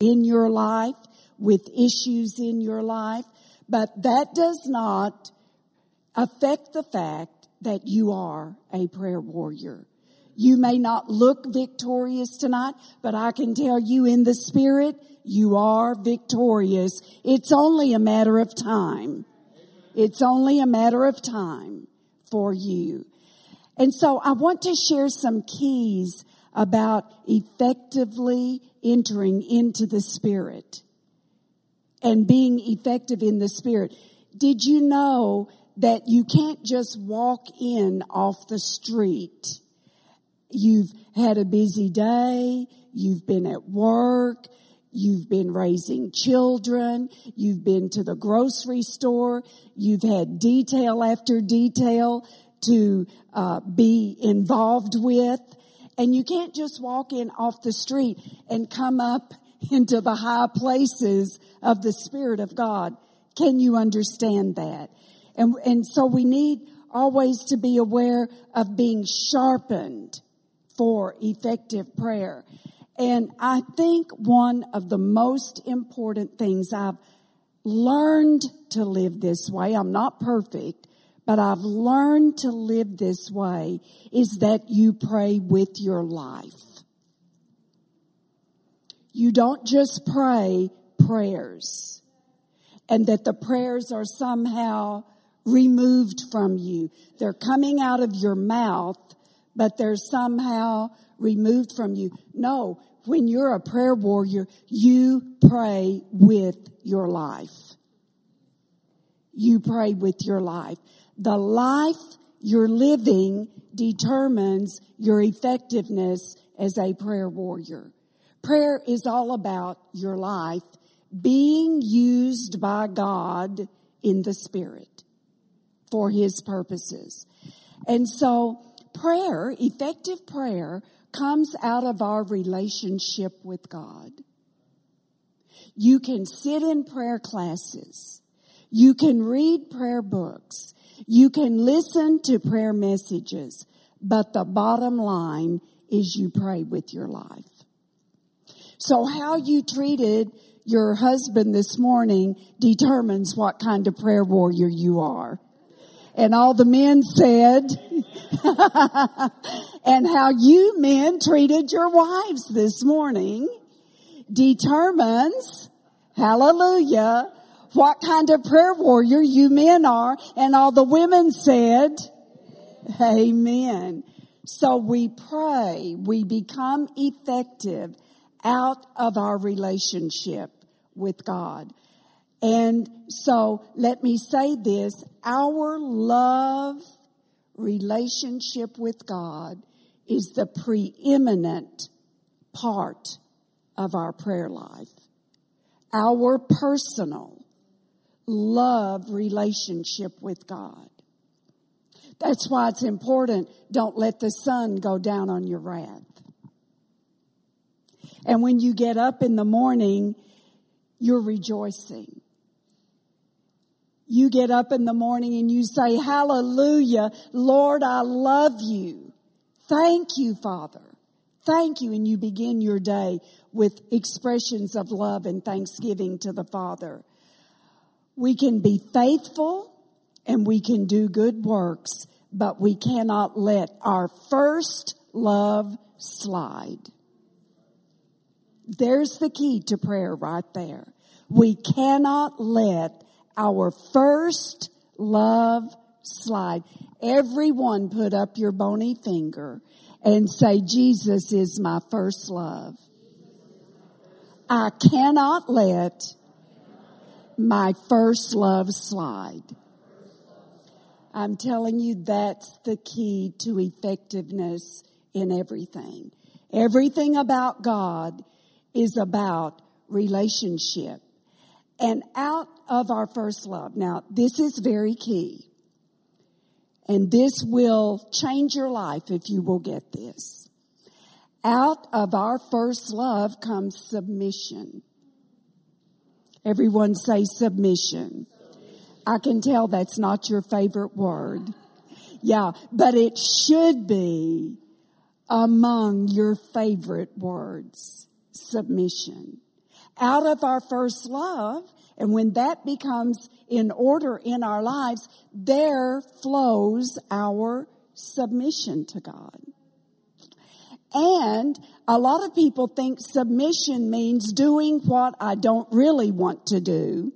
in your life, with issues in your life, but that does not affect the fact that you are a prayer warrior. You may not look victorious tonight, but I can tell you in the spirit, you are victorious. It's only a matter of time. It's only a matter of time for you. And so I want to share some keys about effectively entering into the Spirit and being effective in the Spirit. Did you know that you can't just walk in off the street? You've had a busy day. You've been at work. You've been raising children. You've been to the grocery store. You've had detail after detail to uh, be involved with. And you can't just walk in off the street and come up into the high places of the Spirit of God. Can you understand that? And, and so we need always to be aware of being sharpened for effective prayer. And I think one of the most important things I've learned to live this way, I'm not perfect, but I've learned to live this way is that you pray with your life. You don't just pray prayers and that the prayers are somehow removed from you. They're coming out of your mouth, but they're somehow removed from you. No, when you're a prayer warrior, you pray with your life. You pray with your life. The life you're living determines your effectiveness as a prayer warrior. Prayer is all about your life being used by God in the Spirit for His purposes. And so prayer, effective prayer, comes out of our relationship with God. You can sit in prayer classes. You can read prayer books. You can listen to prayer messages, but the bottom line is you pray with your life. So how you treated your husband this morning determines what kind of prayer warrior you are. And all the men said, and how you men treated your wives this morning determines, hallelujah, what kind of prayer warrior you men are. And all the women said, Amen. So we pray, we become effective out of our relationship with God. And so let me say this, our love relationship with God is the preeminent part of our prayer life. Our personal love relationship with God. That's why it's important. Don't let the sun go down on your wrath. And when you get up in the morning, you're rejoicing. You get up in the morning and you say, hallelujah, Lord, I love you. Thank you, Father. Thank you. And you begin your day with expressions of love and thanksgiving to the Father. We can be faithful and we can do good works, but we cannot let our first love slide. There's the key to prayer right there. We cannot let our first love slide. Everyone put up your bony finger and say, Jesus is my first love. I cannot let my first love slide. I'm telling you that's the key to effectiveness in everything. Everything about God is about relationship. And out of our first love. Now, this is very key. And this will change your life if you will get this. Out of our first love comes submission. Everyone say submission. I can tell that's not your favorite word. Yeah, but it should be among your favorite words. Submission. out of our first love. And when that becomes in order in our lives, there flows our submission to God. And a lot of people think submission means doing what I don't really want to do,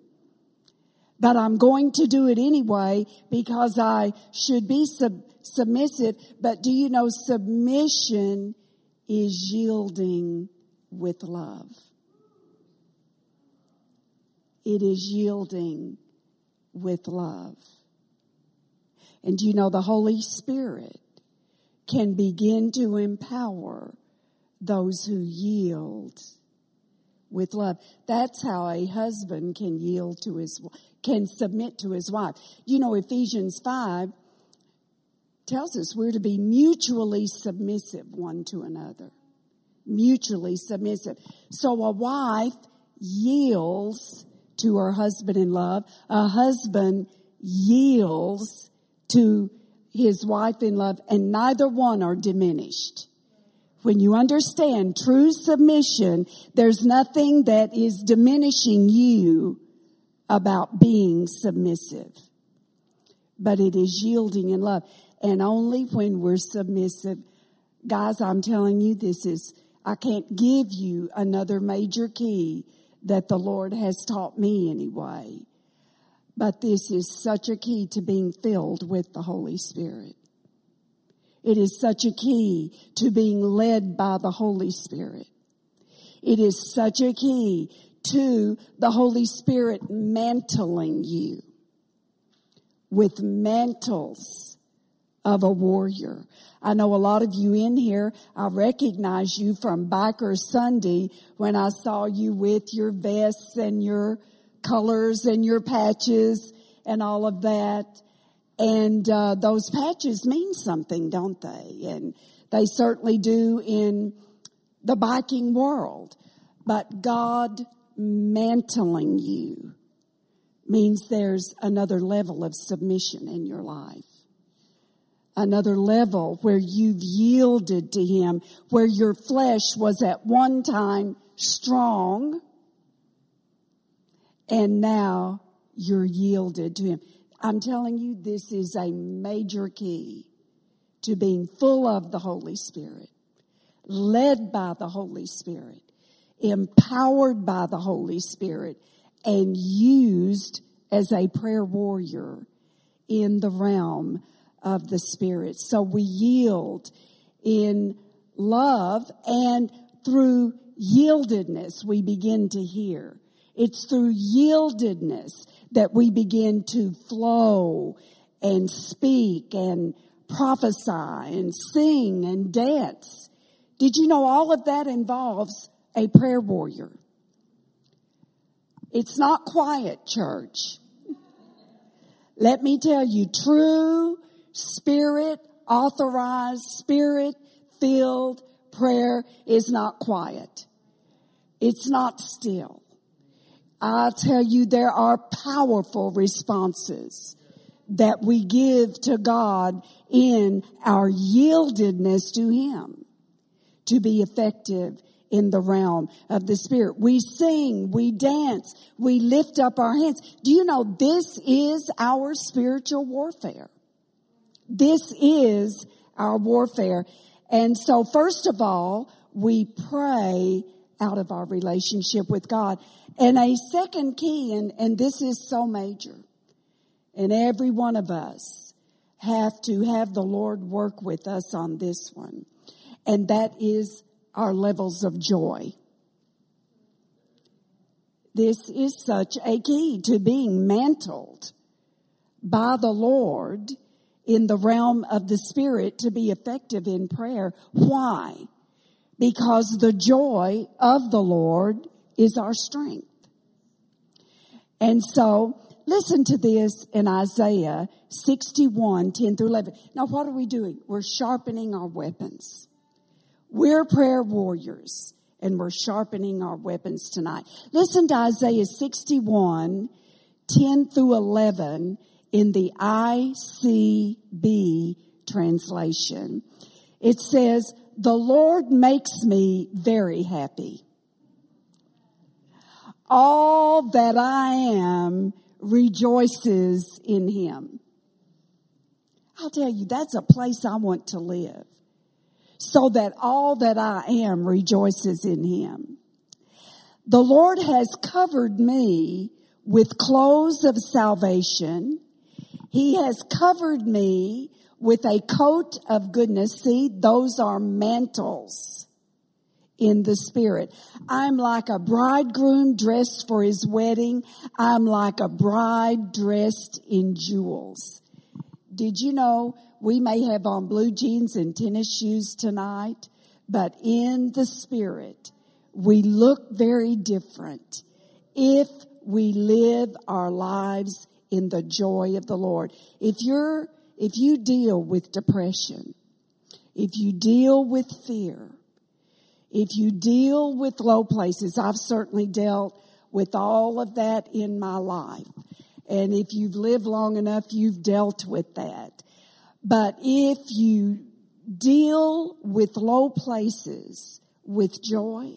but I'm going to do it anyway because I should be sub- submissive. But do you know submission is yielding with love? It is yielding with love. And do you know the Holy Spirit can begin to empower those who yield with love. That's how a husband can yield to his, can submit to his wife. You know, Ephesians 5 tells us we're to be mutually submissive one to another. Mutually submissive. So a wife yields to her husband in love. A husband yields to his wife in love and neither one are diminished. When you understand true submission, there's nothing that is diminishing you about being submissive. But it is yielding in love. And only when we're submissive, guys, I'm telling you, this is, I can't give you another major key that the Lord has taught me anyway. But this is such a key to being filled with the Holy Spirit. It is such a key to being led by the Holy Spirit. It is such a key to the Holy Spirit mantling you with mantles of a warrior. I know a lot of you in here, I recognize you from Biker Sunday when I saw you with your vests and your colors and your patches and all of that. And uh, those patches mean something, don't they? And they certainly do in the biking world. But God mantling you means there's another level of submission in your life. Another level where you've yielded to Him, where your flesh was at one time strong and now you're yielded to Him. I'm telling you, this is a major key to being full of the Holy Spirit, led by the Holy Spirit, empowered by the Holy Spirit, and used as a prayer warrior in the realm of the Spirit. So we yield in love and through yieldedness we begin to hear. It's through yieldedness that we begin to flow and speak and prophesy and sing and dance. Did you know all of that involves a prayer warrior? It's not quiet church. Let me tell you, true spirit authorized, spirit filled prayer is not quiet. It's not still. I tell you, there are powerful responses that we give to God in our yieldedness to Him to be effective in the realm of the Spirit. We sing, we dance, we lift up our hands. Do you know this is our spiritual warfare? This is our warfare. And so first of all, we pray out of our relationship with God. And a second key, and, and this is so major, and every one of us have to have the Lord work with us on this one, and that is our levels of joy. This is such a key to being mantled by the Lord in the realm of the Spirit to be effective in prayer. Why? Because the joy of the Lord is our strength. And so, listen to this in Isaiah 61, 10 through 11. Now, what are we doing? We're sharpening our weapons. We're prayer warriors and we're sharpening our weapons tonight. Listen to Isaiah 61, 10 through 11 in the ICB translation. It says, the Lord makes me very happy. all that I am rejoices in him. I'll tell you, that's a place I want to live. So that all that I am rejoices in him. The Lord has covered me with clothes of salvation. He has covered me with a coat of goodness. See, those are mantles in the spirit. I'm like a bridegroom dressed for his wedding. I'm like a bride dressed in jewels. Did you know we may have on blue jeans and tennis shoes tonight, but in the spirit, we look very different if we live our lives in the joy of the Lord. If you're, if you deal with depression, if you deal with fear, if you deal with low places, I've certainly dealt with all of that in my life. And if you've lived long enough, you've dealt with that. But if you deal with low places with joy,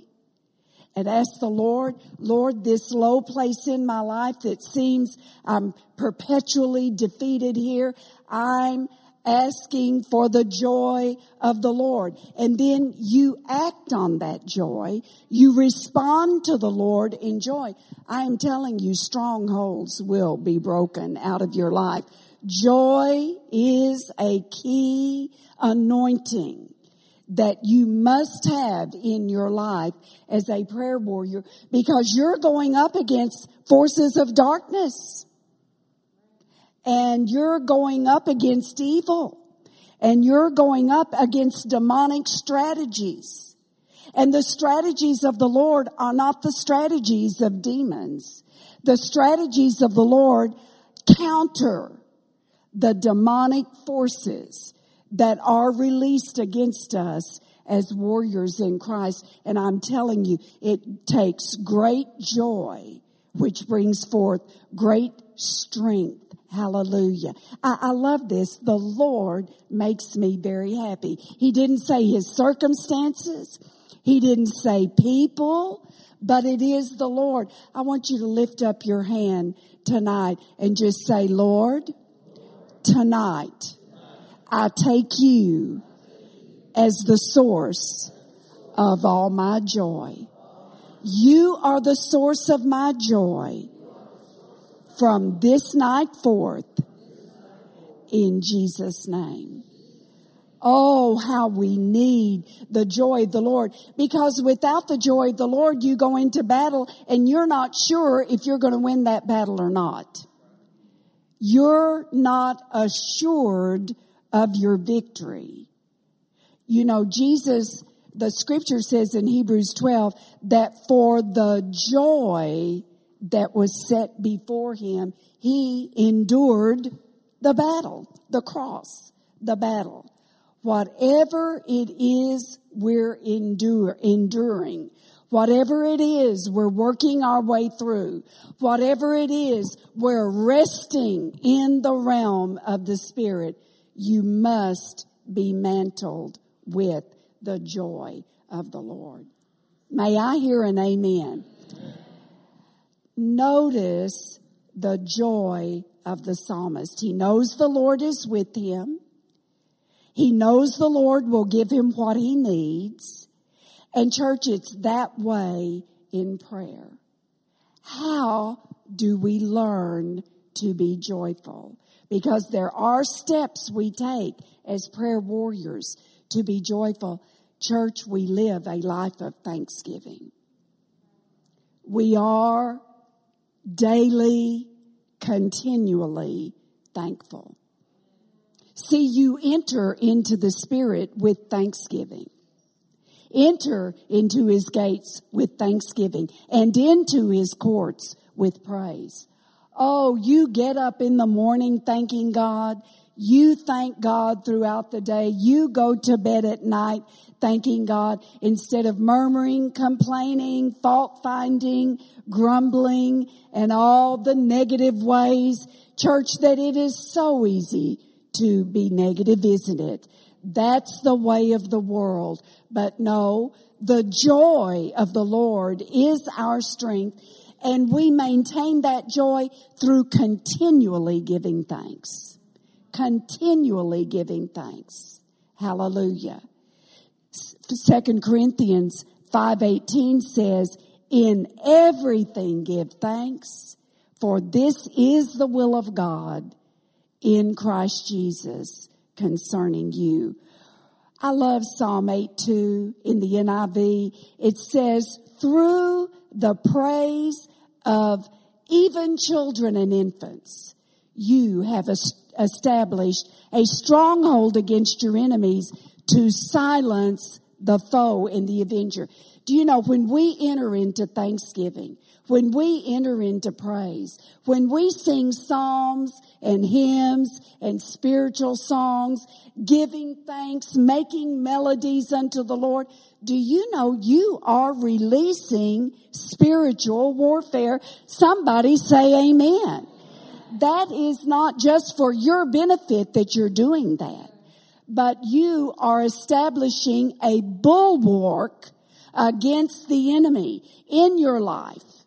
and ask the Lord, Lord, this low place in my life that seems I'm perpetually defeated here, I'm asking for the joy of the Lord. And then you act on that joy. You respond to the Lord in joy. I am telling you, strongholds will be broken out of your life. Joy is a key anointing that you must have in your life as a prayer warrior because you're going up against forces of darkness and you're going up against evil and you're going up against demonic strategies. And the strategies of the Lord are not the strategies of demons. The strategies of the Lord counter the demonic forces that are released against us as warriors in Christ. And I'm telling you, it takes great joy, which brings forth great strength. Hallelujah. I, I, love this. The Lord makes me very happy. He didn't say his circumstances. He didn't say people, but it is the Lord. I want you to lift up your hand tonight and just say, Lord, tonight I take you as the source of all my joy. You are the source of my joy from this night forth in Jesus' name. Oh, how we need the joy of the Lord. Because without the joy of the Lord, you go into battle and you're not sure if you're going to win that battle or not. You're not assured of your victory. You know, Jesus, the scripture says in Hebrews 12 that for the joy that was set before him, he endured the battle, the cross, the battle. Whatever it is we're endure, enduring, whatever it is we're working our way through, whatever it is we're resting in the realm of the Spirit, you must be mantled with the joy of the Lord. May I hear an amen? amen? Notice the joy of the psalmist. He knows the Lord is with him. He knows the Lord will give him what he needs. And church, it's that way in prayer. How do we learn to be joyful? Because there are steps we take as prayer warriors to be joyful. Church, we live a life of thanksgiving. We are daily, continually thankful. See, you enter into the Spirit with thanksgiving. Enter into His gates with thanksgiving and into His courts with praise. Oh, you get up in the morning thanking God. You thank God throughout the day. You go to bed at night thanking God instead of murmuring, complaining, fault finding, grumbling, and all the negative ways. Church, that it is so easy to be negative, isn't it? That's the way of the world. But no, the joy of the Lord is our strength And we maintain that joy through continually giving thanks. Continually giving thanks. Hallelujah. Second Corinthians 5:18 says, "In everything give thanks, for this is the will of God in Christ Jesus concerning you." I love Psalm 8:2 in the NIV. It says, through the praise of even children and infants, you have established a stronghold against your enemies to silence the foe and the avenger. Do you know when we enter into Thanksgiving, when we enter into praise, when we sing psalms and hymns and spiritual songs, giving thanks, making melodies unto the Lord, do you know you are releasing spiritual warfare? Somebody say amen. That is not just for your benefit that you're doing that, but you are establishing a bulwark against the enemy in your life.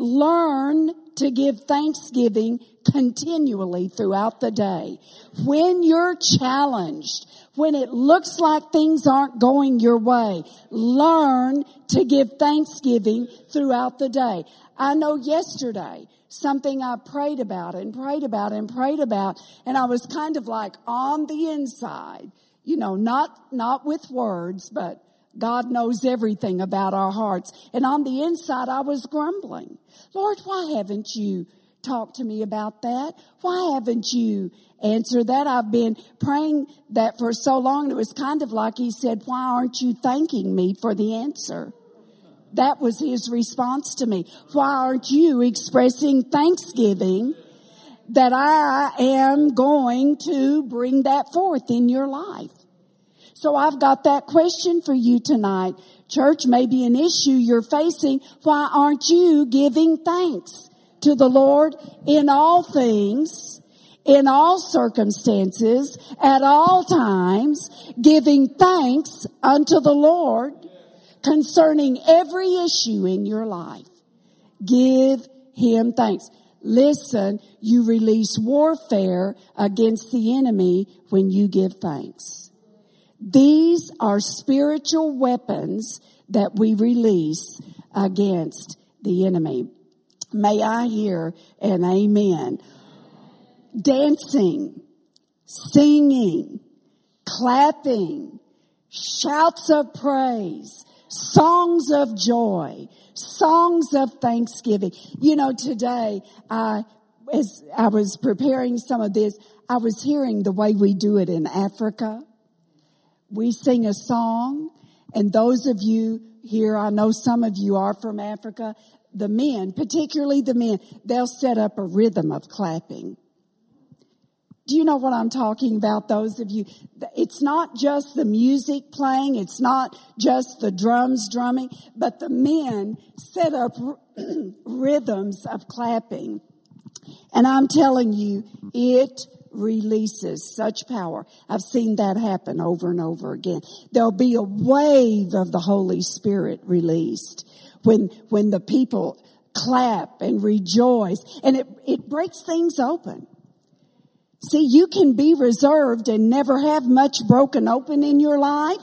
Learn to give thanksgiving continually throughout the day. When you're challenged, when it looks like things aren't going your way, learn to give thanksgiving throughout the day. I know yesterday, something I prayed about and prayed about and prayed about, and I was kind of like on the inside, you know, not, not with words, but God knows everything about our hearts. And on the inside, I was grumbling. Lord, why haven't you talked to me about that? Why haven't you answered that? I've been praying that for so long. It was kind of like he said, why aren't you thanking me for the answer? That was his response to me. Why aren't you expressing thanksgiving that I am going to bring that forth in your life? So I've got that question for you tonight. Church may be an issue you're facing. Why aren't you giving thanks to the Lord in all things, in all circumstances, at all times, giving thanks unto the Lord concerning every issue in your life? Give him thanks. Listen, you release warfare against the enemy when you give thanks. These are spiritual weapons that we release against the enemy. May I hear an amen. Dancing, singing, clapping, shouts of praise, songs of joy, songs of thanksgiving. You know, today, I, as I was preparing some of this, I was hearing the way we do it in Africa we sing a song, and those of you here, I know some of you are from Africa, the men, particularly the men, they'll set up a rhythm of clapping. Do you know what I'm talking about, those of you? It's not just the music playing, it's not just the drums drumming, but the men set up rhythms of clapping. And I'm telling you, it releases such power. I've seen that happen over and over again. There'll be a wave of the Holy Spirit released when, when the people clap and rejoice and it, it breaks things open. See, you can be reserved and never have much broken open in your life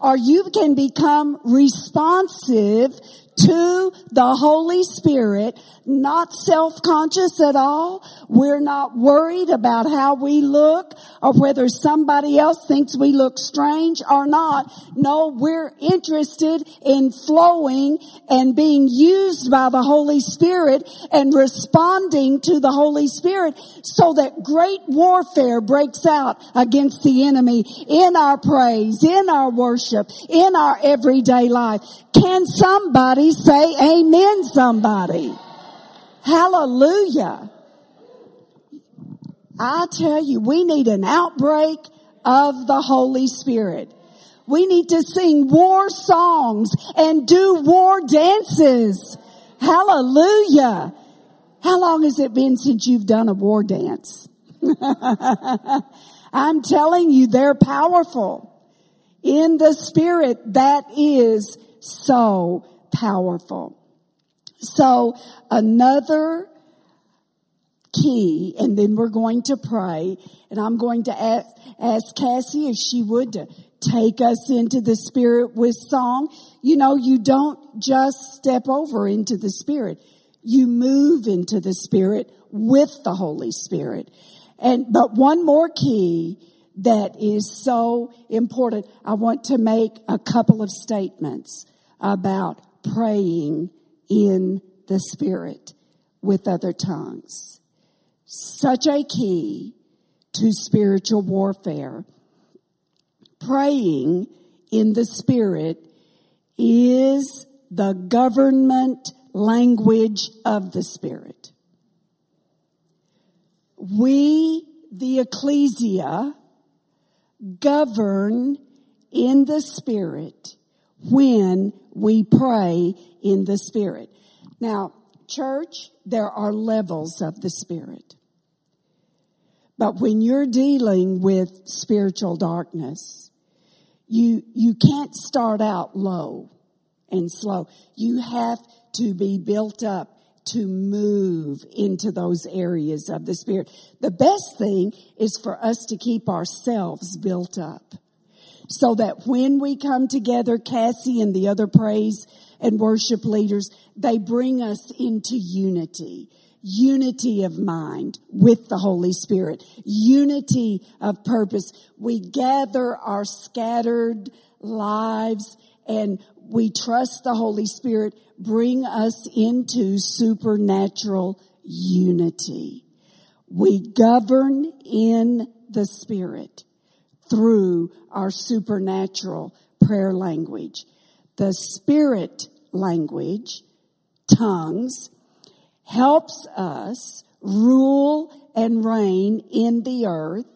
or you can become responsive to the Holy Spirit, not self-conscious at all. We're not worried about how we look or whether somebody else thinks we look strange or not. No, we're interested in flowing and being used by the Holy Spirit and responding to the Holy Spirit so that great warfare breaks out against the enemy in our praise, in our worship, in our everyday life. Can say amen somebody? Hallelujah. I tell you, we need an outbreak of the Holy Spirit. We need to sing war songs and do war dances. Hallelujah. How long has it been since you've done a war dance? I'm telling you, they're powerful. In the spirit, that is so powerful. So another key, and then we're going to pray, and I'm going to ask, ask Cassie if she would to take us into the Spirit with song. You know, you don't just step over into the Spirit. You move into the Spirit with the Holy Spirit. And, but one more key that is so important. I want to make a couple of statements about praying in the Spirit with other tongues. Such a key to spiritual warfare. Praying in the Spirit is the government language of the Spirit. We, the ecclesia, govern in the Spirit when we pray in the Spirit. Now, church, there are levels of the Spirit. But when you're dealing with spiritual darkness, you, you can't start out low and slow. You have to be built up to move into those areas of the Spirit. The best thing is for us to keep ourselves built up so that when we come together, Cassie and the other praise and worship leaders, they bring us into unity. Unity of mind with the Holy Spirit. Unity of purpose. We gather our scattered lives and we trust the Holy Spirit bring us into supernatural unity. We govern in the Spirit through our supernatural prayer language. The Spirit language, tongues, helps us rule and reign in the earth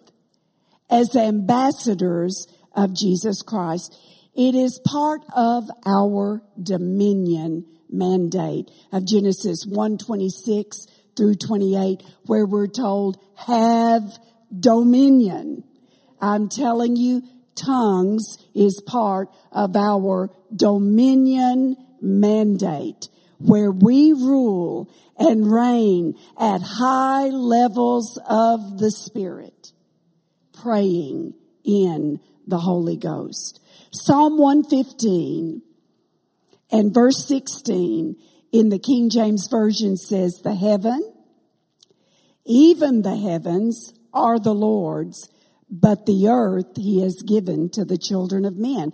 as ambassadors of Jesus Christ. It is part of our dominion mandate of Genesis 126 through 28 where we're told have dominion. I'm telling you, tongues is part of our dominion mandate where we rule and reign at high levels of the Spirit, praying in the Holy Ghost. Psalm 115 and verse 16 in the King James Version says, the heaven, even the heavens are the Lord's, but the earth he has given to the children of men.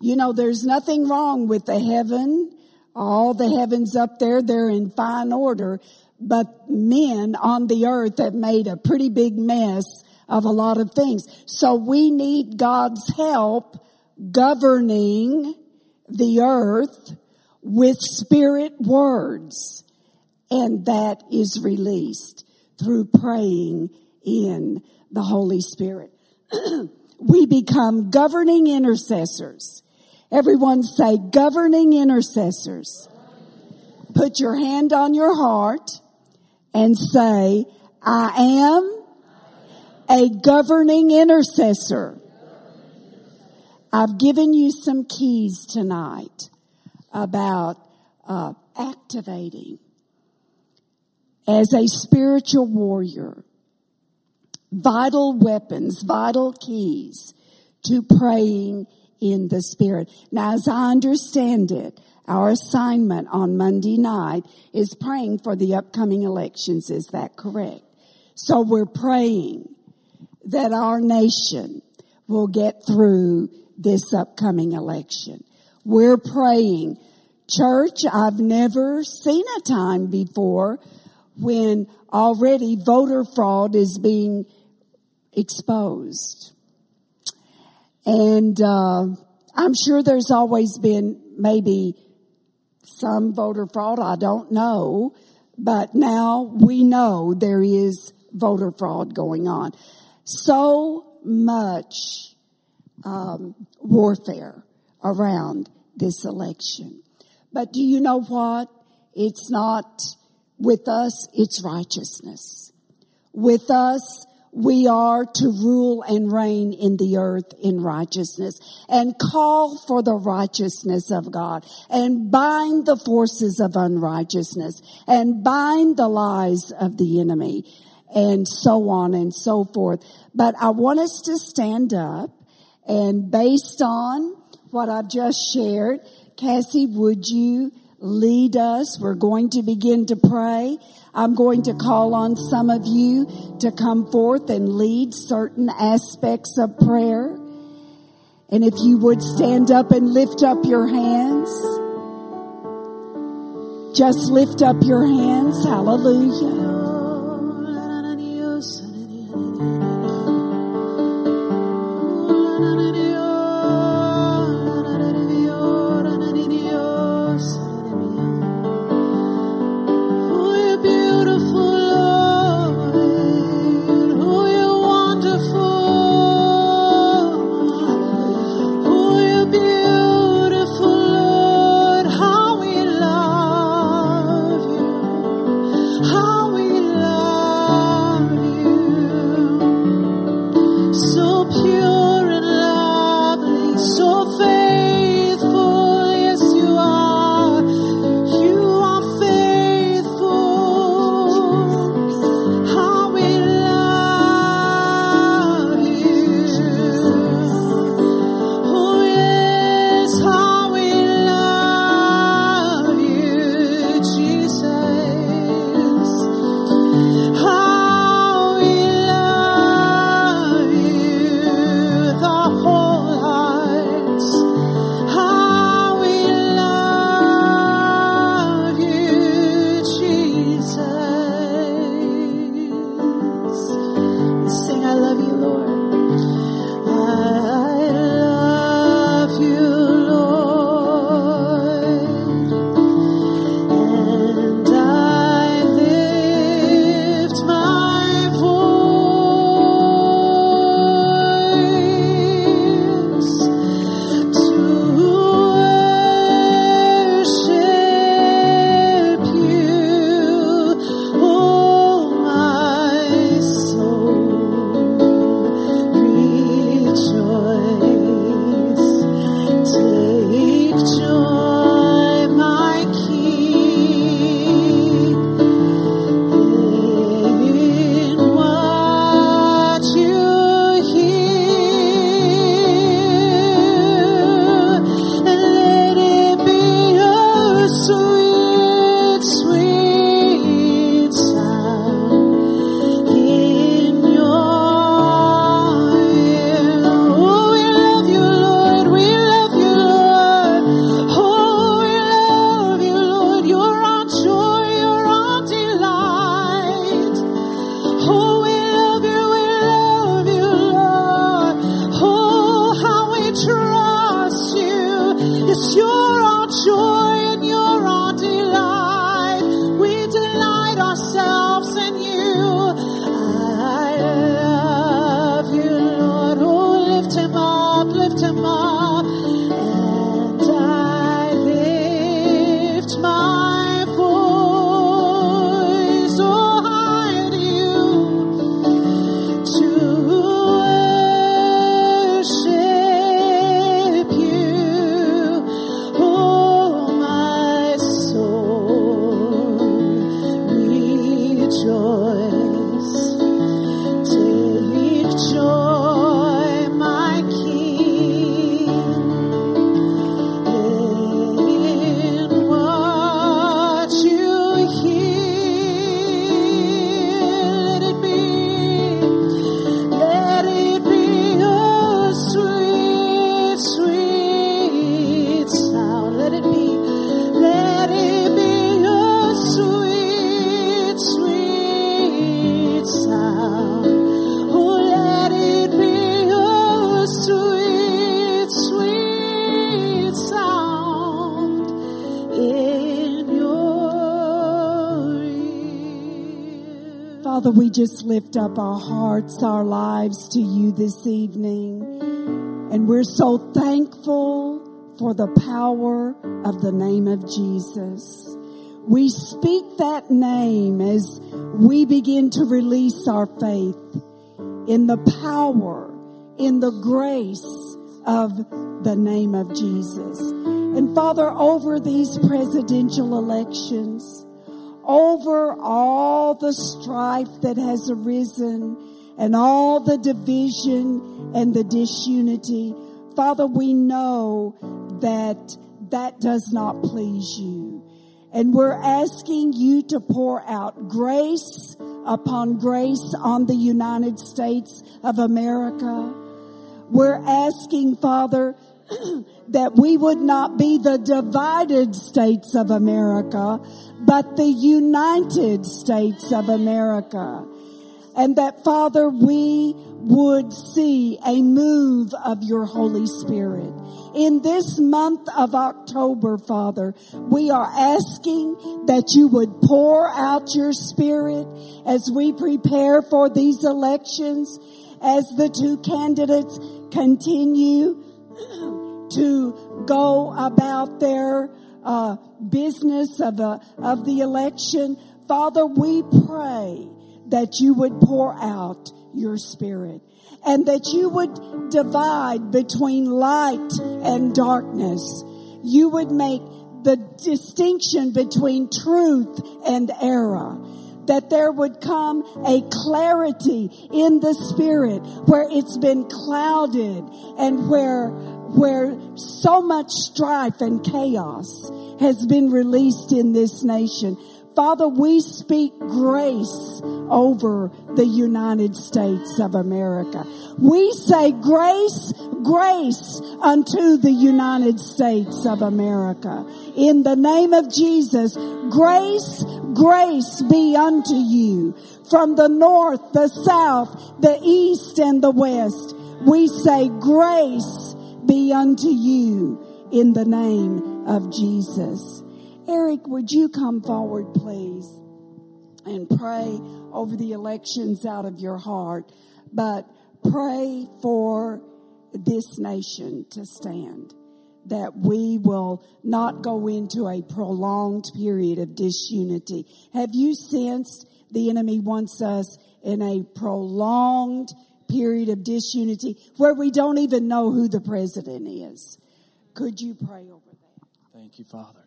You know, there's nothing wrong with the heaven, all the heavens up there, they're in fine order, but men on the earth have made a pretty big mess of a lot of things. So we need God's help governing the earth with spirit words. And that is released through praying in the Holy Spirit. we become governing intercessors. Everyone say governing intercessors. Put your hand on your heart and say, I am a governing intercessor. I've given you some keys tonight about uh, activating as a spiritual warrior vital weapons, vital keys to praying in the Spirit. Now, as I understand it, our assignment on Monday night is praying for the upcoming elections. Is that correct? So we're praying that our nation will get through this upcoming election. We're praying. Church, I've never seen a time before when already voter fraud is being exposed. And uh, I'm sure there's always been maybe some voter fraud. I don't know. But now we know there is voter fraud going on. So much um, warfare around this election. But do you know what? It's not with us, it's righteousness. With us, we are to rule and reign in the earth in righteousness and call for the righteousness of God and bind the forces of unrighteousness and bind the lies of the enemy and so on and so forth. But I want us to stand up and based on what I've just shared, Cassie, would you lead us? We're going to begin to pray. I'm going to call on some of you to come forth and lead certain aspects of prayer. And if you would stand up and lift up your hands, just lift up your hands. Hallelujah. Lift up our hearts, our lives to you this evening. And we're so thankful for the power of the name of Jesus. We speak that name as we begin to release our faith in the power, in the grace of the name of Jesus. And Father, over these presidential elections, over all the strife that has arisen and all the division and the disunity, Father, we know that that does not please you. And we're asking you to pour out grace upon grace on the United States of America. We're asking, Father, that we would not be the divided states of America, but the United States of America. And that, Father, we would see a move of your Holy Spirit. In this month of October, Father, we are asking that you would pour out your Spirit as we prepare for these elections, as the two candidates continue to go about their uh, business of, a, of the election. Father, we pray that you would pour out your spirit and that you would divide between light and darkness. You would make the distinction between truth and error. That there would come a clarity in the spirit where it's been clouded and where, where so much strife and chaos has been released in this nation. Father, we speak grace over the United States of America. We say grace, grace unto the United States of America. In the name of Jesus, grace, grace be unto you. From the north, the south, the east, and the west, we say grace be unto you in the name of Jesus. Eric, would you come forward, please, and pray over the elections out of your heart, but pray for this nation to stand, that we will not go into a prolonged period of disunity. Have you sensed the enemy wants us in a prolonged period of disunity where we don't even know who the president is? Could you pray over that? Thank you, Father.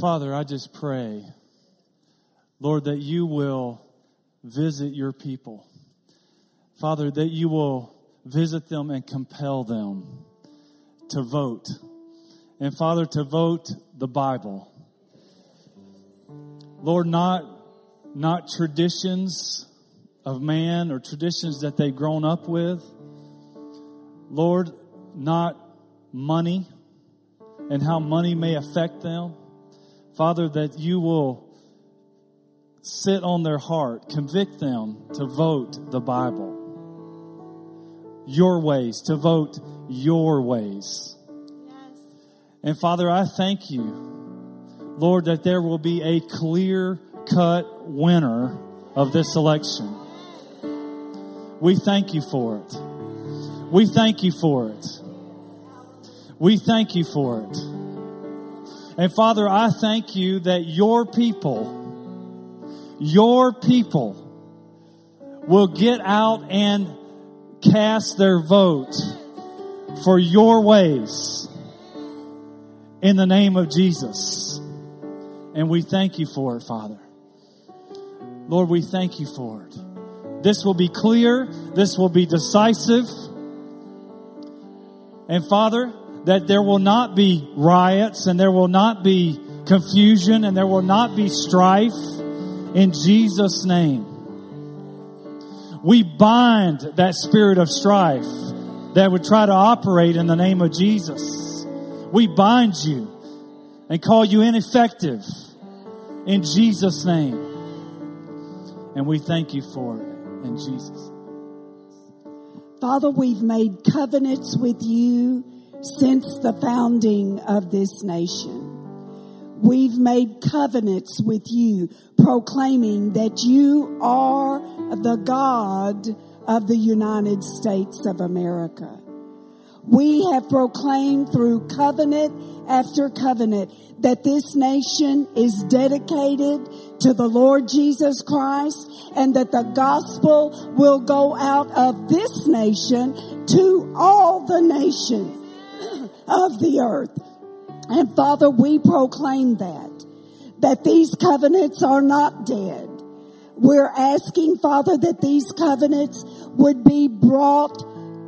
Father, I just pray, Lord, that you will visit your people. Father, that you will visit them and compel them to vote. And Father, to vote the Bible. Lord, not, not traditions of man or traditions that they've grown up with. Lord, not money and how money may affect them. Father, that you will sit on their heart, convict them to vote the Bible. Your ways, to vote your ways. Yes. And Father, I thank you, Lord, that there will be a clear cut winner of this election. We thank you for it. We thank you for it. We thank you for it. And Father, I thank you that your people, your people will get out and cast their vote for your ways in the name of Jesus. And we thank you for it, Father. Lord, we thank you for it. This will be clear. This will be decisive. And Father, that there will not be riots and there will not be confusion and there will not be strife in Jesus' name. We bind that spirit of strife that would try to operate in the name of Jesus. We bind you and call you ineffective in Jesus' name. And we thank you for it in Jesus. Father, we've made covenants with you since the founding of this nation. We've made covenants with you proclaiming that you are the God of the United States of America. We have proclaimed through covenant after covenant that this nation is dedicated to the Lord Jesus Christ and that the gospel will go out of this nation to all the nations of the earth. And Father, we proclaim that, that these covenants are not dead. We're asking, Father, that these covenants would be brought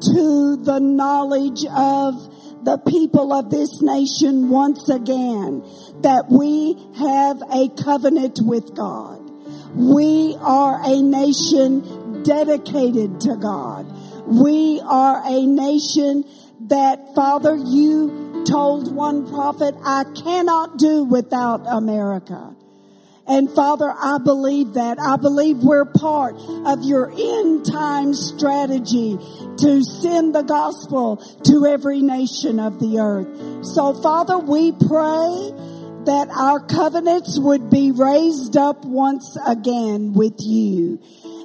to the knowledge of the people of this nation once again that we have a covenant with God. We are a nation dedicated to God. We are a nation that, Father, you told one prophet, I cannot do without America. And Father, I believe that. I believe we're part of your end time strategy to send the gospel to every nation of the earth. So Father, we pray that our covenants would be raised up once again with you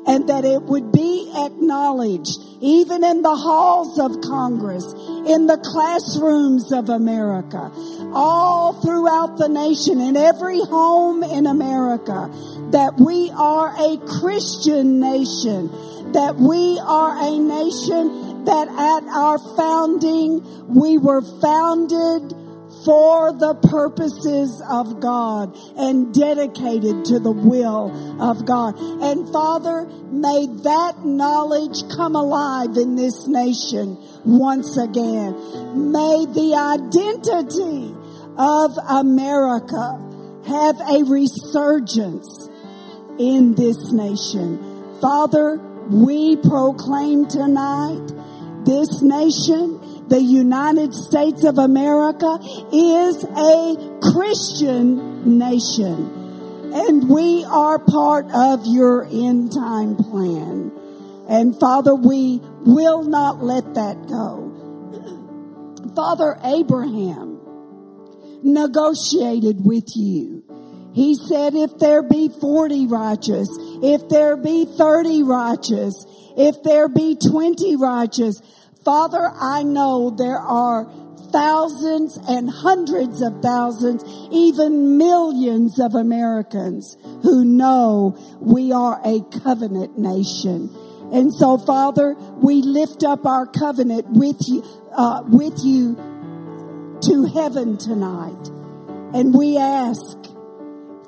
and that it would be acknowledged even in the halls of Congress, in the classrooms of America, all throughout the nation, in every home in America, that we are a Christian nation, that we are a nation that at our founding, we were founded for the purposes of God and dedicated to the will of God. And Father, may that knowledge come alive in this nation once again. May the identity of America have a resurgence in this nation. Father, we proclaim tonight this nation the United States of America is a Christian nation. And we are part of your end time plan. And Father, we will not let that go. Father Abraham negotiated with you. He said, if there be 40 righteous, if there be 30 righteous, if there be 20 righteous, Father, I know there are thousands and hundreds of thousands, even millions of Americans who know we are a covenant nation. And so, Father, we lift up our covenant with you, uh, with you to heaven tonight. And we ask,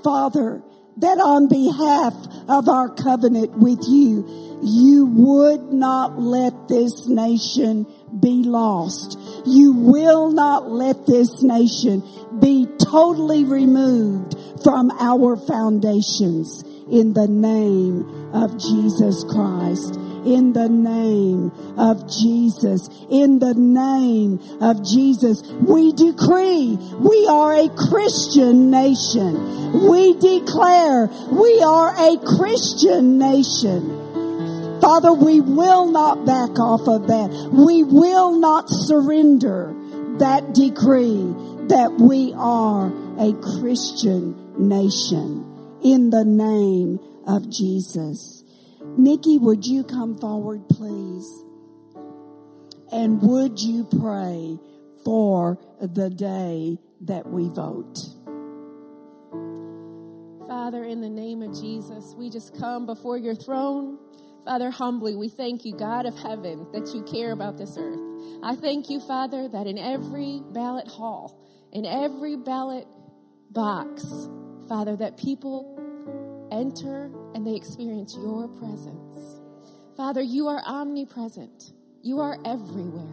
Father, that on behalf of our covenant with you, you would not let this nation be lost. You will not let this nation be totally removed from our foundations in the name of Jesus Christ. In the name of Jesus. In the name of Jesus. We decree we are a Christian nation. We declare we are a Christian nation. Father, we will not back off of that. We will not surrender that decree that we are a Christian nation in the name of Jesus. Nikki, would you come forward, please? And would you pray for the day that we vote? Father, in the name of Jesus, we just come before your throne. Father, humbly, we thank you, God of heaven, that you care about this earth. I thank you, Father, that in every ballot hall, in every ballot box, Father, that people enter and they experience your presence. Father, you are omnipresent. You are everywhere.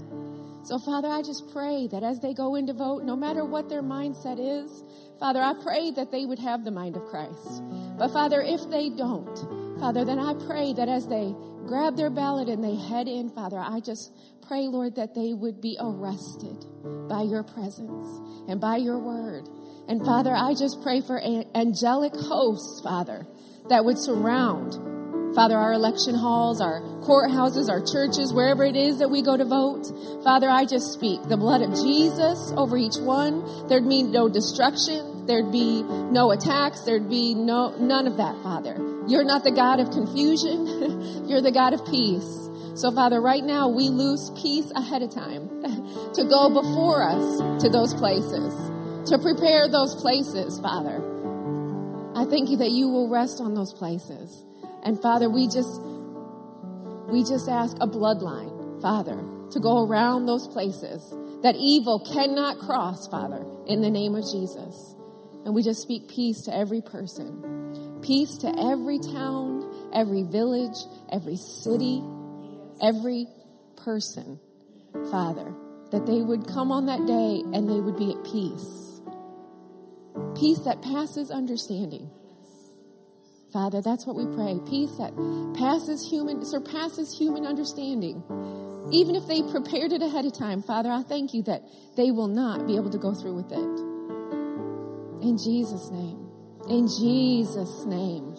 So, Father, I just pray that as they go in to vote, no matter what their mindset is, Father, I pray that they would have the mind of Christ. But, Father, if they don't, Father, then I pray that as they grab their ballot and they head in, Father, I just pray, Lord, that they would be arrested by your presence and by your word. And Father, I just pray for angelic hosts, Father, that would surround, Father, our election halls, our courthouses, our churches, wherever it is that we go to vote. Father, I just speak the blood of Jesus over each one. There'd be no destruction. There'd be no attacks. There'd be no, none of that, Father. You're not the God of confusion. You're the God of peace. So, Father, right now we lose peace ahead of time to go before us to those places, to prepare those places, Father. I thank you that you will rest on those places. And Father, we just, we just ask a bloodline, Father, to go around those places that evil cannot cross, Father, in the name of Jesus. And we just speak peace to every person, peace to every town, every village, every city, every person, Father, that they would come on that day and they would be at peace. Peace that passes understanding. Father, that's what we pray. Peace that passes human, surpasses human understanding. Even if they prepared it ahead of time, Father, I thank you that they will not be able to go through with it. In Jesus' name. In Jesus' name.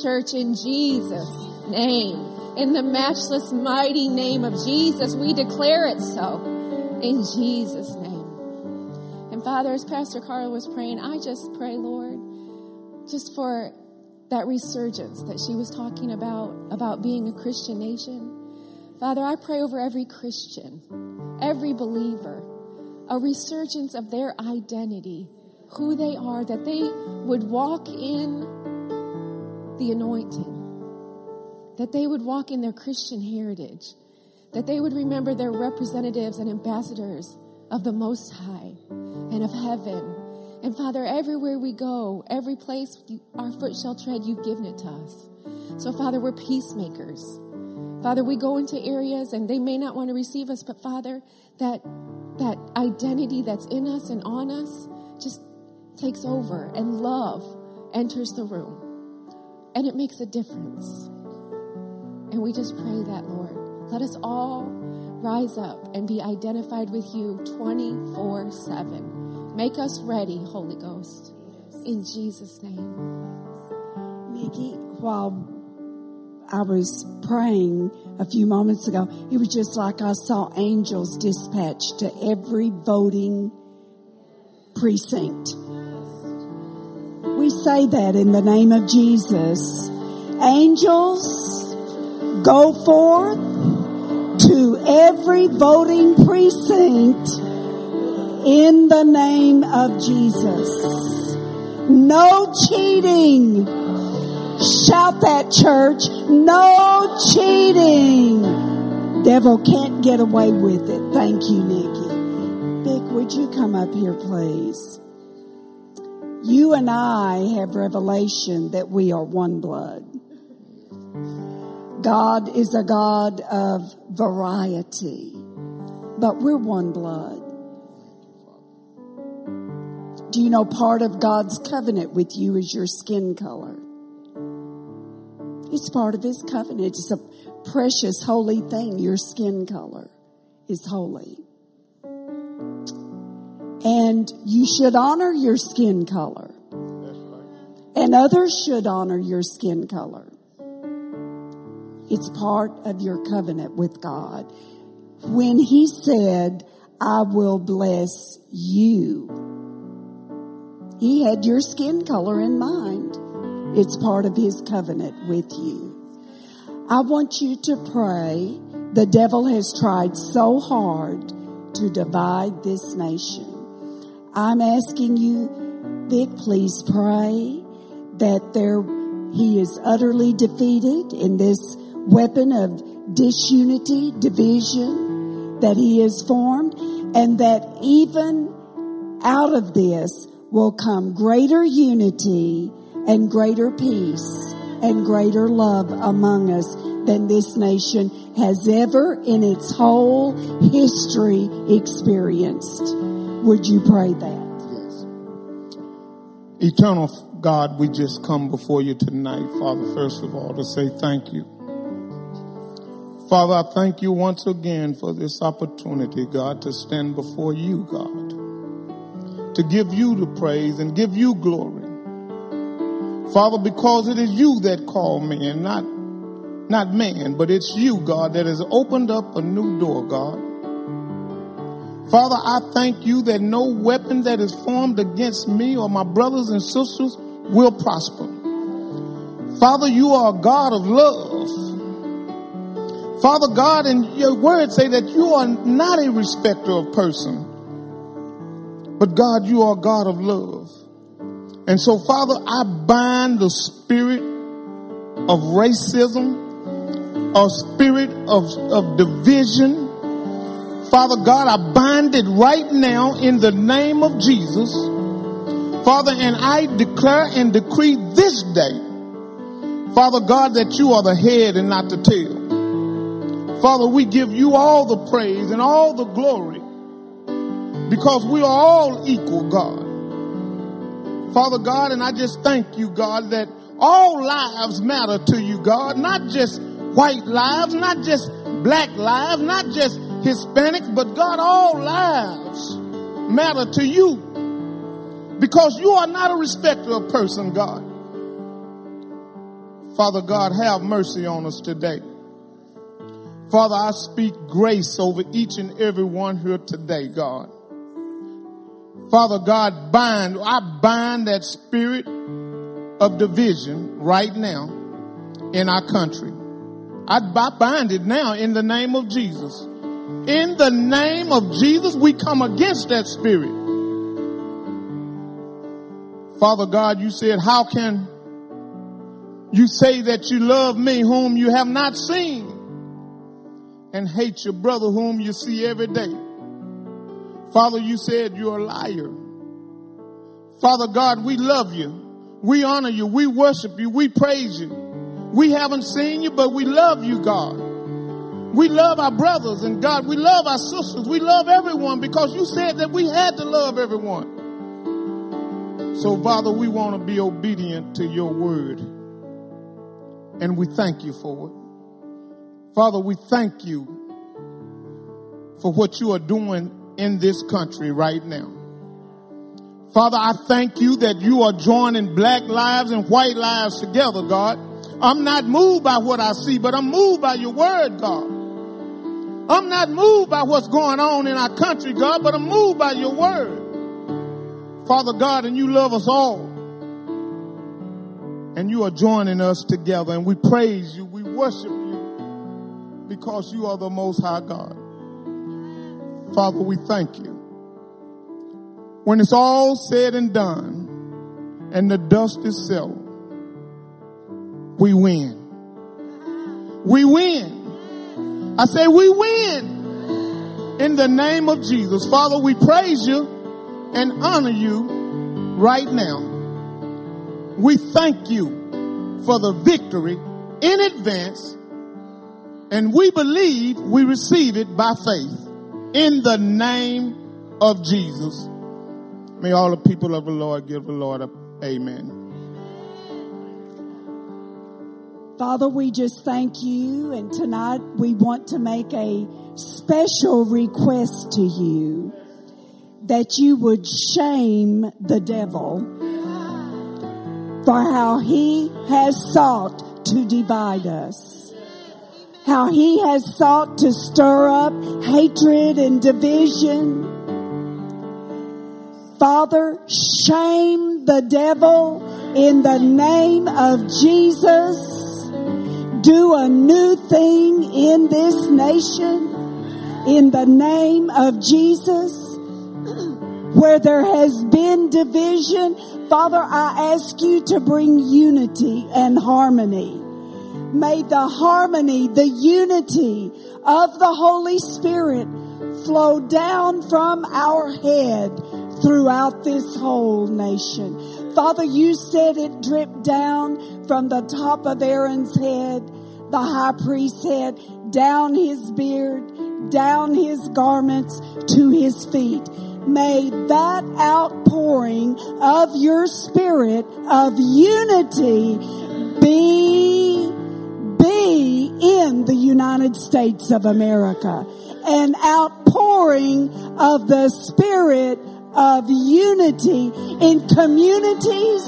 Church, in Jesus' name. In the matchless, mighty name of Jesus, we declare it so. In Jesus' name. Um, and Father, as Pastor Carla was praying, I just pray, Lord, just for that resurgence that she was talking about, about being a Christian nation. Father, I pray over every Christian, every believer, a resurgence of their identity, who they are, that they would walk in the anointing, that they would walk in their Christian heritage, that they would remember their representatives and ambassadors of the Most High and of heaven and Father, everywhere we go, every place our foot shall tread, you've given it to us. So, Father, we're peacemakers. Father, we go into areas and they may not want to receive us, but Father, that that identity that's in us and on us just takes over and love enters the room. And it makes a difference. And we just pray that, Lord. Let us all rise up and be identified with you 24 7. Make us ready, Holy Ghost. In Jesus' name. Nikki, while I was praying a few moments ago, it was just like I saw angels dispatched to every voting precinct. We say that in the name of Jesus. Angels, go forth every voting precinct in the name of Jesus. No cheating. Shout that church. No cheating. Devil can't get away with it. Thank you, Nikki. Vic, would you come up here, please? You and I have revelation that we are one blood. God is a God of variety, but we're one blood. Do you know part of God's covenant with you is your skin color? It's part of His covenant. It's a precious, holy thing. Your skin color is holy. And you should honor your skin color. And others should honor your skin color. It's part of your covenant with God. When He said, I will bless you he had your skin color in mind. It's part of his covenant with you. I want you to pray. The devil has tried so hard to divide this nation. I'm asking you, Vic, please pray that there, he is utterly defeated in this weapon of disunity, division that he has formed, and that even out of this, will come greater unity and greater peace and greater love among us than this nation has ever in its whole history experienced. Would you pray that? Yes. Eternal God, we just come before you tonight, Father, first of all, to say thank you. Father, I thank you once again for this opportunity, God, to stand before you, God to give you the praise and give you glory. Father, because it is you that call me and not, not man, but it's you, God, that has opened up a new door, God. Father, I thank you that no weapon that is formed against me or my brothers and sisters will prosper. Father, you are a God of love. Father God, and your words say that you are not a respecter of person. But God, you are God of love. And so, Father, I bind the spirit of racism, a spirit of, of division. Father God, I bind it right now in the name of Jesus. Father, and I declare and decree this day, Father God, that you are the head and not the tail. Father, we give you all the praise and all the glory because we are all equal, God. Father God, and I just thank you, God, that all lives matter to you, God, not just white lives, not just black lives, not just Hispanics, but God, all lives matter to you because you are not a respecter of person, God. Father God, have mercy on us today. Father, I speak grace over each and every one here today, God. Father God, bind, I bind that spirit of division right now in our country. I bind it now in the name of Jesus. In the name of Jesus, we come against that spirit. Father God, you said, how can you say that you love me whom you have not seen and hate your brother whom you see every day? Father, you said you're a liar. Father God, we love you. We honor you. We worship you. We praise you. We haven't seen you, but we love you, God. We love our brothers and God, we love our sisters. We love everyone because you said that we had to love everyone. So, Father, we want to be obedient to your word. And we thank you for it. Father, we thank you for what you are doing in this country right now. Father, I thank you that you are joining black lives and white lives together, God. I'm not moved by what I see, but I'm moved by your word, God. I'm not moved by what's going on in our country, God, but I'm moved by your word. Father God, and you love us all. And you are joining us together, and we praise you, we worship you, because you are the Most High God. Father, we thank you. When it's all said and done, and the dust is settled, we win. We win. I say we win in the name of Jesus. Father, we praise you and honor you right now. We thank you for the victory in advance and we believe we receive it by faith in the name of Jesus. May all the people of the Lord give the Lord a amen. Father, we just thank you and tonight we want to make a special request to you that you would shame the devil for how he has sought to divide us. How he has sought to stir up hatred and division. Father, shame the devil in the name of Jesus. Do a new thing in this nation in the name of Jesus where there has been division, Father, I ask you to bring unity and harmony. May the harmony, the unity of the Holy Spirit flow down from our head throughout this whole nation. Father, you said it dripped down from the top of Aaron's head, the high priest's head, down his beard, down his garments to his feet may that outpouring of your spirit of unity be, in the United States of America. An outpouring of the spirit of unity in communities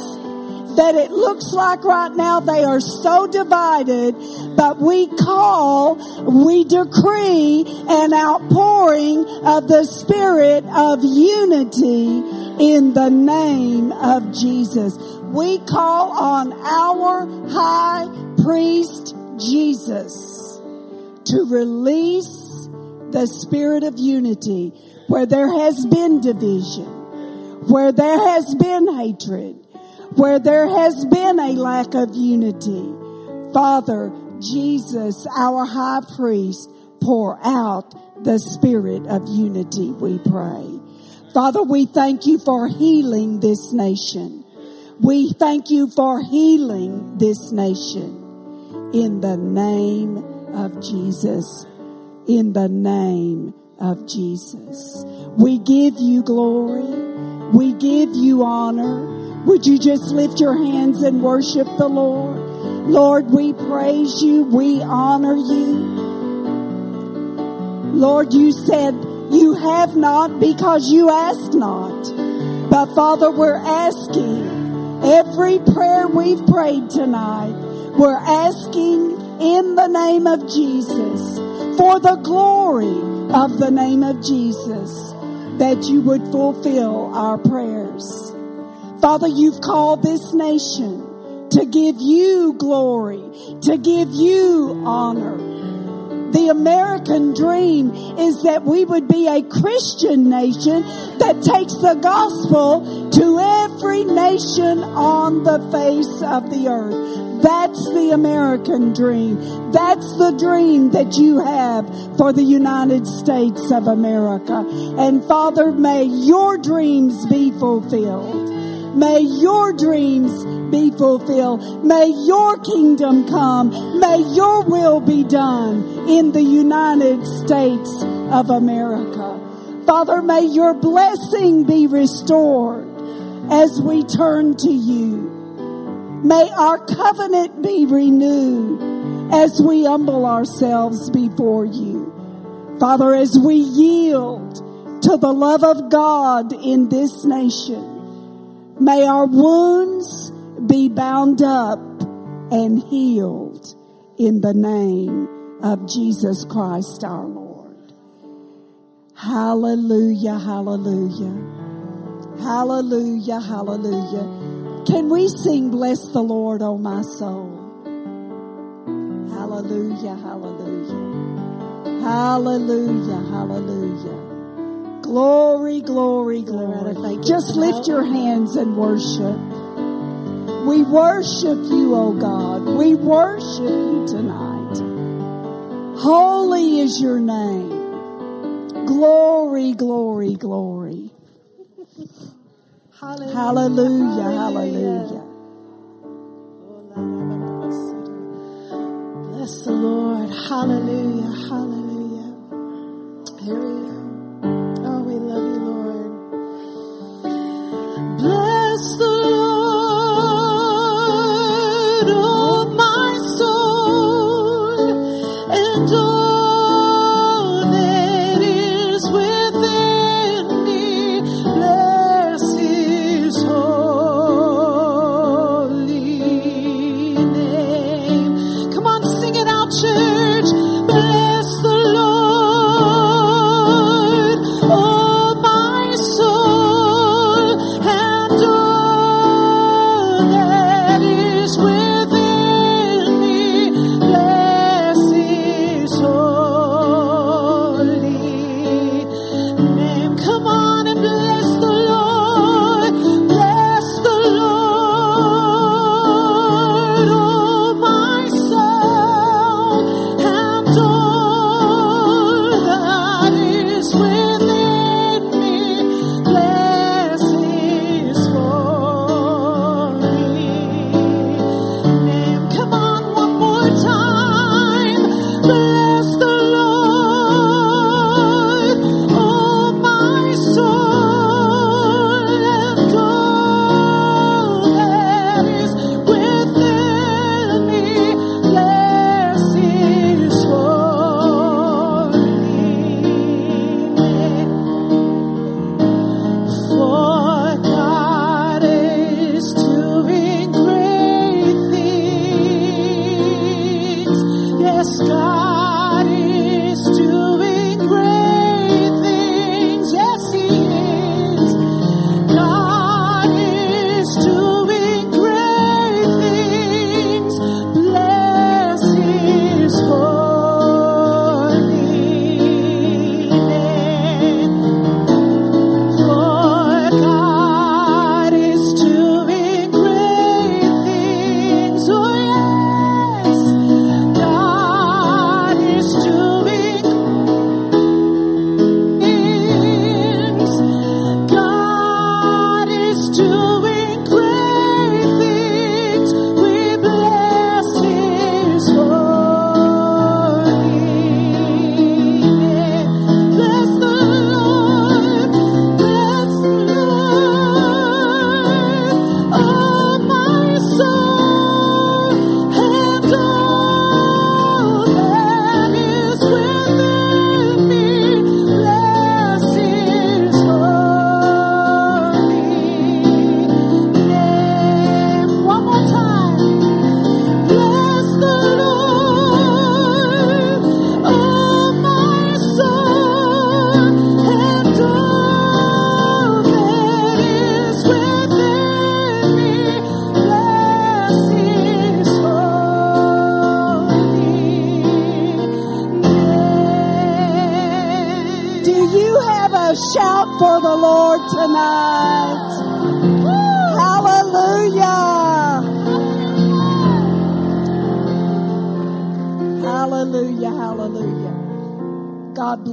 that it looks like right now they are so divided, but we call, we decree an outpouring of the spirit of unity in the name of Jesus. We call on our high priest Jesus to release the spirit of unity where there has been division where there has been hatred, where there has been a lack of unity. Father, Jesus, our high priest, pour out the spirit of unity, we pray. Father, we thank you for healing this nation. We thank you for healing this nation in the name of Jesus. In the name of Jesus. We give you glory. We give you honor. Would you just lift your hands and worship the Lord? Lord, we praise you. We honor you. Lord, you said you have not because you ask not. But Father, we're asking every prayer we've prayed tonight, we're asking in the name of Jesus for the glory of the name of Jesus that you would fulfill our prayers. Father, you've called this nation to give you glory, to give you honor the American dream is that we would be a Christian nation that takes the gospel to every nation on the face of the earth. That's the American dream. That's the dream that you have for the United States of America. And Father, may your dreams be fulfilled. May your dreams be fulfilled. May your kingdom come. May your will be done in the United States of America. Father, may your blessing be restored as we turn to you. May our covenant be renewed as we humble ourselves before you. Father, as we yield to the love of God in this nation, may our wounds be bound up and healed in the name of Jesus Christ our Lord. Hallelujah, hallelujah. Hallelujah, hallelujah. Can we sing bless the Lord, O my soul? Hallelujah, hallelujah. Hallelujah, hallelujah. Glory, glory, glory. Just lift your hands and worship. We worship you, O God. We worship you tonight. Holy is your name. Glory, glory, glory. Hallelujah, hallelujah. hallelujah. Bless the Lord. Hallelujah, hallelujah. Here we are. Oh, we love you,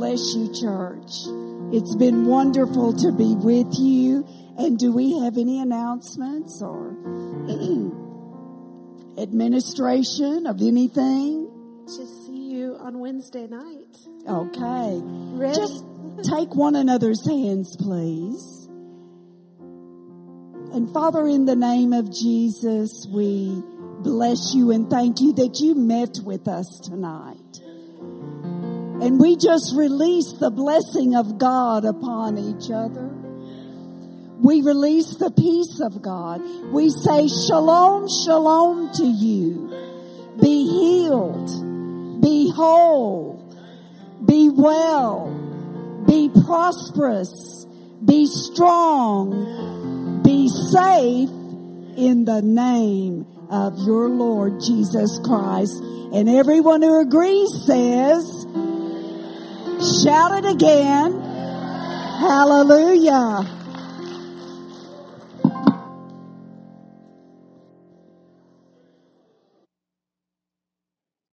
bless you, church. It's been wonderful to be with you. And do we have any announcements or administration of anything? Just see you on Wednesday night. Okay. Ready? Just take one another's hands, please. And Father, in the name of Jesus, we bless you and thank you that you met with us tonight. And we just release the blessing of God upon each other. We release the peace of God. We say shalom, shalom to you. Be healed. Be whole. Be well. Be prosperous. Be strong. Be safe in the name of your Lord Jesus Christ. And everyone who agrees says, shout it again. Hallelujah.